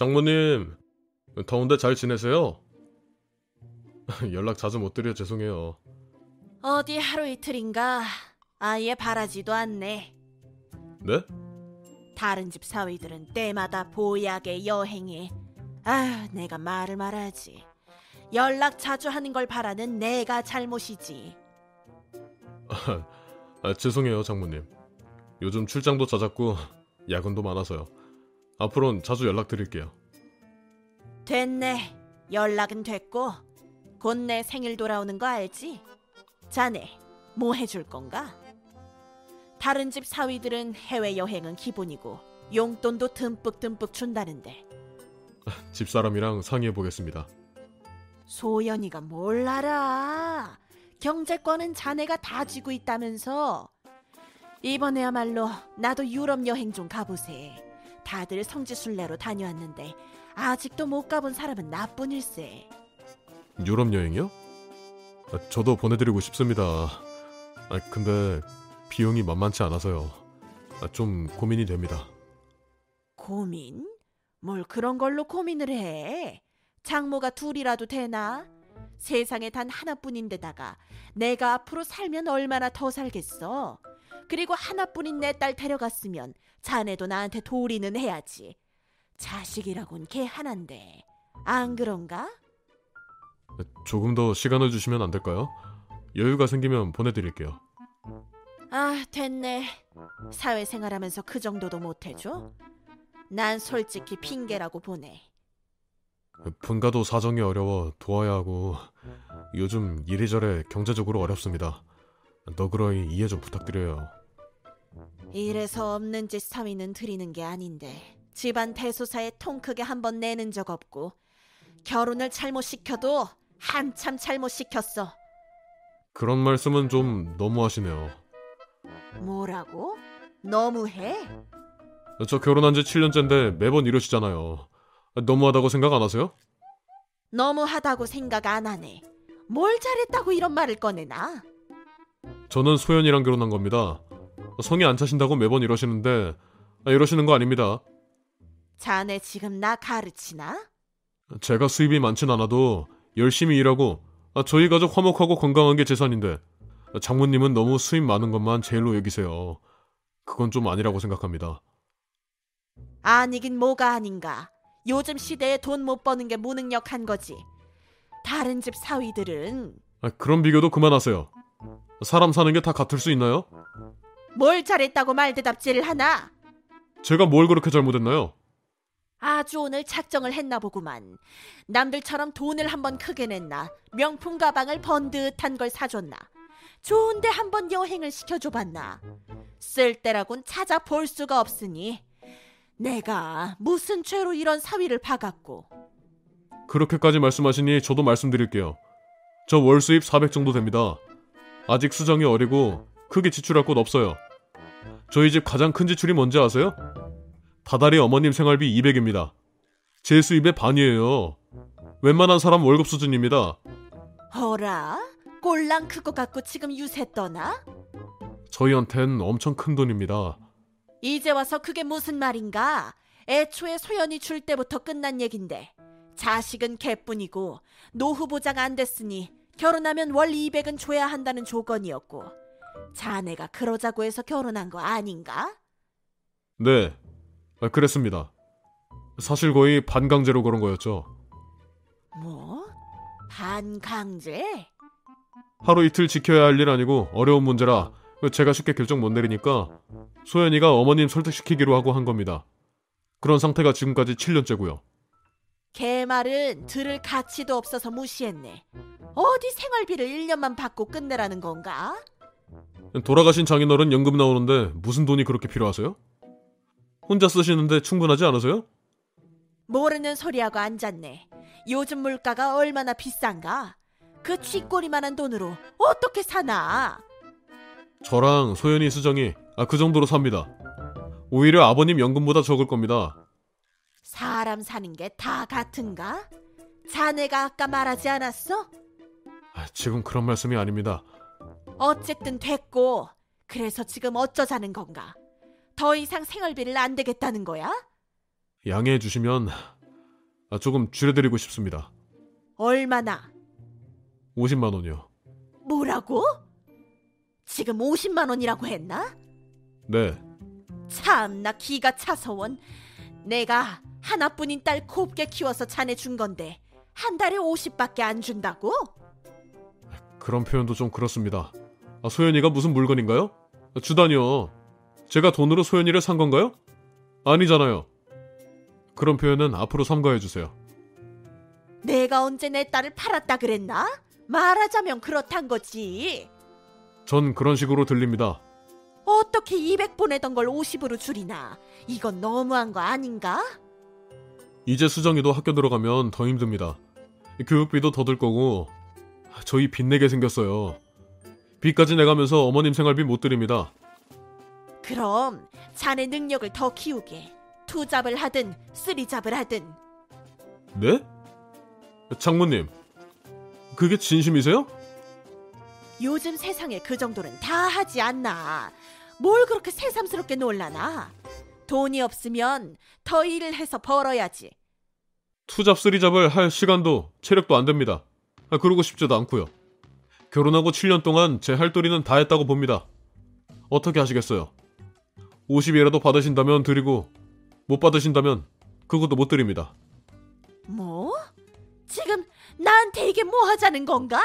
장모님, 더운데 잘 지내세요? 연락 자주 못 드려 죄송해요. 어디 하루 이틀인가 아예 바라지도 않네. 네? 다른 집 사위들은 때마다 보약에 여행에 아 내가 말을 말하지. 연락 자주 하는 걸 바라는 내가 잘못이지. 아, 죄송해요, 장모님. 요즘 출장도 잦았고 야근도 많아서요. 앞으로는 자주 연락드릴게요. 됐네. 연락은 됐고 곧 내 생일 돌아오는 거 알지? 자네 뭐 해줄 건가? 다른 집 사위들은 해외 여행은 기본이고 용돈도 듬뿍 듬뿍 준다는데 집사람이랑 상의해 보겠습니다. 소연이가 뭘 알아? 경제권은 자네가 다 쥐고 있다면서 이번에야말로 나도 유럽 여행 좀 가보세. 다들 성지순례로 다녀왔는데 아직도 못 가본 사람은 나뿐일세. 유럽 여행이요? 아, 저도 보내드리고 싶습니다. 아, 근데 비용이 만만치 않아서요. 아, 좀 고민이 됩니다. 고민? 뭘 그런 걸로 고민을 해? 장모가 둘이라도 되나? 세상에 단 하나뿐인데다가 내가 앞으로 살면 얼마나 더 살겠어? 그리고 하나뿐인 내 딸 데려갔으면 자네도 나한테 도리는 해야지. 자식이라곤 걔 하나인데 안 그런가? 아, 조금 더 시간을 주시면 안 될까요? 여유가 생기면 보내드릴게요. 아 됐네. 사회생활하면서 그 정도도 못 해줘? 난 솔직히 핑계라고 보내. 분가도 사정이 어려워 도와야 하고 요즘 이리저리 경제적으로 어렵습니다. 너그러이 이해 좀 부탁드려요. 이래서 없는 짓 사위는 드리는 게 아닌데 집안 대소사에 통 크게 한 번 내는 적 없고 결혼을 잘못 시켜도 한참 잘못 시켰어. 그런 말씀은 좀 너무하시네요. 뭐라고? 너무해? 저 결혼한 지 7년째인데 매번 이러시잖아요. 너무하다고 생각 안 하세요? 너무하다고 생각 안 하네. 뭘 잘했다고 이런 말을 꺼내나? 저는 소연이랑 결혼한 겁니다. 성이 안 차신다고 매번 이러시는데 아, 이러시는 거 아닙니다. 자네 지금 나 가르치나? 제가 수입이 많진 않아도 열심히 일하고 아, 저희 가족 화목하고 건강한 게 재산인데 장모님은 너무 수입 많은 것만 제일로 여기세요. 그건 좀 아니라고 생각합니다. 아니긴 뭐가 아닌가. 요즘 시대에 돈 못 버는 게 무능력한 거지. 다른 집 사위들은 아, 그런 비교도 그만하세요. 사람 사는 게 다 같을 수 있나요? 뭘 잘했다고 말 대답질을 하나? 제가 뭘 그렇게 잘못했나요? 아주 오늘 작정을 했나 보구만. 남들처럼 돈을 한번 크게 냈나? 명품 가방을 번듯한 걸 사줬나? 좋은데 한번 여행을 시켜줘봤나? 쓸 때라곤 찾아볼 수가 없으니 내가 무슨 죄로 이런 사위를 박았고 그렇게까지 말씀하시니 저도 말씀드릴게요. 저 월 수입 400 정도 됩니다. 아직 수정이 어리고 크게 지출할 곳 없어요. 저희 집 가장 큰 지출이 뭔지 아세요? 다달이 어머님 생활비 200입니다. 제 수입의 반이에요. 웬만한 사람 월급 수준입니다. 어라? 꼴랑 크고 갖고 지금 유세 떠나? 저희한텐 엄청 큰 돈입니다. 이제 와서 그게 무슨 말인가? 애초에 소연이 줄 때부터 끝난 얘긴데 자식은 개뿐이고 노후 보장 안 됐으니 결혼하면 월 200은 줘야 한다는 조건이었고 자네가 그러자고 해서 결혼한 거 아닌가? 네, 아, 그랬습니다. 사실 거의 반강제로 그런 거였죠. 뭐? 반강제? 하루 이틀 지켜야 할 일 아니고 어려운 문제라 제가 쉽게 결정 못 내리니까 소연이가 어머님 설득시키기로 하고 한 겁니다. 그런 상태가 지금까지 7년째고요. 걔 말은 들을 가치도 없어서 무시했네. 어디 생활비를 1년만 받고 끝내라는 건가? 돌아가신 장인어른 연금 나오는데 무슨 돈이 그렇게 필요하세요? 혼자 쓰시는데 충분하지 않으세요? 모르는 소리하고 앉았네. 요즘 물가가 얼마나 비싼가? 그 쥐꼬리만한 돈으로 어떻게 사나? 저랑 소연이 수정이 아, 그 정도로 삽니다. 오히려 아버님 연금보다 적을 겁니다. 사람 사는 게 다 같은가? 자네가 아까 말하지 않았어? 아, 지금 그런 말씀이 아닙니다. 어쨌든 됐고 그래서 지금 어쩌자는 건가? 더 이상 생활비를 안 되겠다는 거야? 양해해 주시면 아, 조금 줄여드리고 싶습니다. 얼마나? 50만 원이요. 뭐라고? 지금 50만 원이라고 했나? 네. 참나 기가 차서 원. 내가 하나뿐인 딸 곱게 키워서 자네 준 건데 한 달에 50밖에 안 준다고? 그런 표현도 좀 그렇습니다. 아, 소연이가 무슨 물건인가요? 아, 주다니요. 제가 돈으로 소연이를 산 건가요? 아니잖아요. 그런 표현은 앞으로 삼가해 주세요. 내가 언제 내 딸을 팔았다 그랬나? 말하자면 그렇단 거지. 전 그런 식으로 들립니다. 어떻게 200 보내던 걸 50으로 줄이나? 이건 너무한 거 아닌가? 이제 수정이도 학교 들어가면 더 힘듭니다. 교육비도 더 들 거고 저희 빚내게 생겼어요. 빚까지 내가면서 어머님 생활비 못 드립니다. 그럼 자네 능력을 더 키우게. 투잡을 하든 쓰리잡을 하든 네? 장모님, 그게 진심이세요? 요즘 세상에 그 정도는 다 하지 않나. 뭘 그렇게 새삼스럽게 놀라나? 돈이 없으면 더 일을 해서 벌어야지. 투잡 쓰리잡을 할 시간도 체력도 안 됩니다. 아, 그러고 싶지도 않고요. 결혼하고 7년 동안 제 할도리는 다 했다고 봅니다. 어떻게 하시겠어요? 50이라도 받으신다면 드리고 못 받으신다면 그것도 못 드립니다. 뭐? 지금 나한테 이게 뭐 하자는 건가?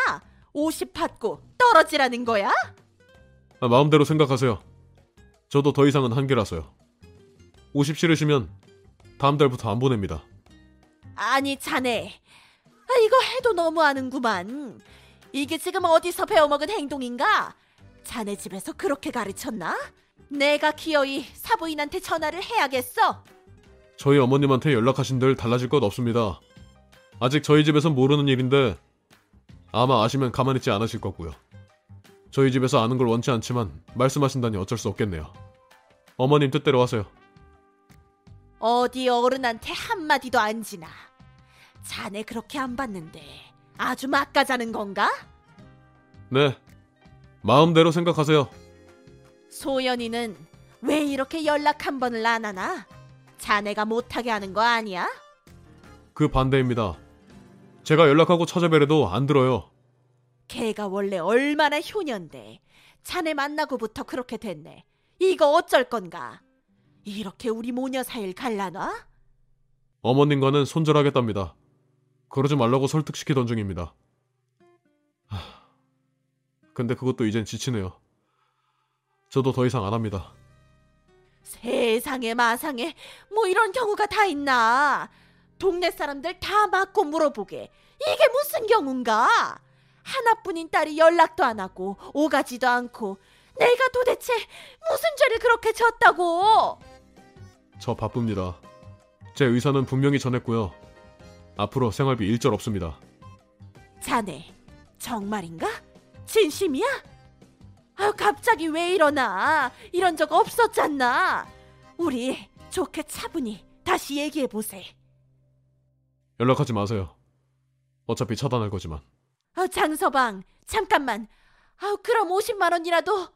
50 받고 떨어지라는 거야? 아, 마음대로 생각하세요. 저도 더 이상은 한계라서요. 50 싫으시면 다음 달부터 안 보냅니다. 아니 자네 아, 이거 해도 너무하는구만 이게 지금 어디서 배워먹은 행동인가 자네 집에서 그렇게 가르쳤나 내가 기어이 사부인한테 전화를 해야겠어 저희 어머님한테 연락하신들 달라질 것 없습니다. 아직 저희 집에선 모르는 일인데 아마 아시면 가만히 있지 않으실 거고요. 저희 집에서 아는 걸 원치 않지만 말씀하신다니 어쩔 수 없겠네요. 어머님 뜻대로 하세요. 어디 어른한테 한마디도 안 지나 자네 그렇게 안 받는데 아주 막가자는 건가 네. 마음대로 생각하세요. 소연이는 왜 이렇게 연락 한 번을 안 하나 자네가 못하게 하는 거 아니야 그 반대입니다. 제가 연락하고 찾아뵈래도 안 들어요. 걔가 원래 얼마나 효년데 자네 만나고부터 그렇게 됐네. 이거 어쩔 건가? 이렇게 우리 모녀 사이를 갈라놔? 어머님과는 손절하겠답니다. 그러지 말라고 설득시키던 중입니다. 하... 근데 그것도 이젠 지치네요. 저도 더 이상 안 합니다. 세상에 마상에 뭐 이런 경우가 다 있나? 동네 사람들 다 맞고 물어보게. 이게 무슨 경우인가? 하나뿐인 딸이 연락도 안 하고 오가지도 않고 내가 도대체 무슨 죄를 그렇게 졌다고? 저 바쁩니다. 제 의사는 분명히 전했고요. 앞으로 생활비 일절 없습니다. 자네 정말인가? 진심이야? 아 갑자기 왜 이러나? 이런 적 없었잖나. 우리 좋게 차분히 다시 얘기해 보세. 연락하지 마세요. 어차피 차단할 거지만. 아 장서방 잠깐만. 아 그럼 50만 원이라도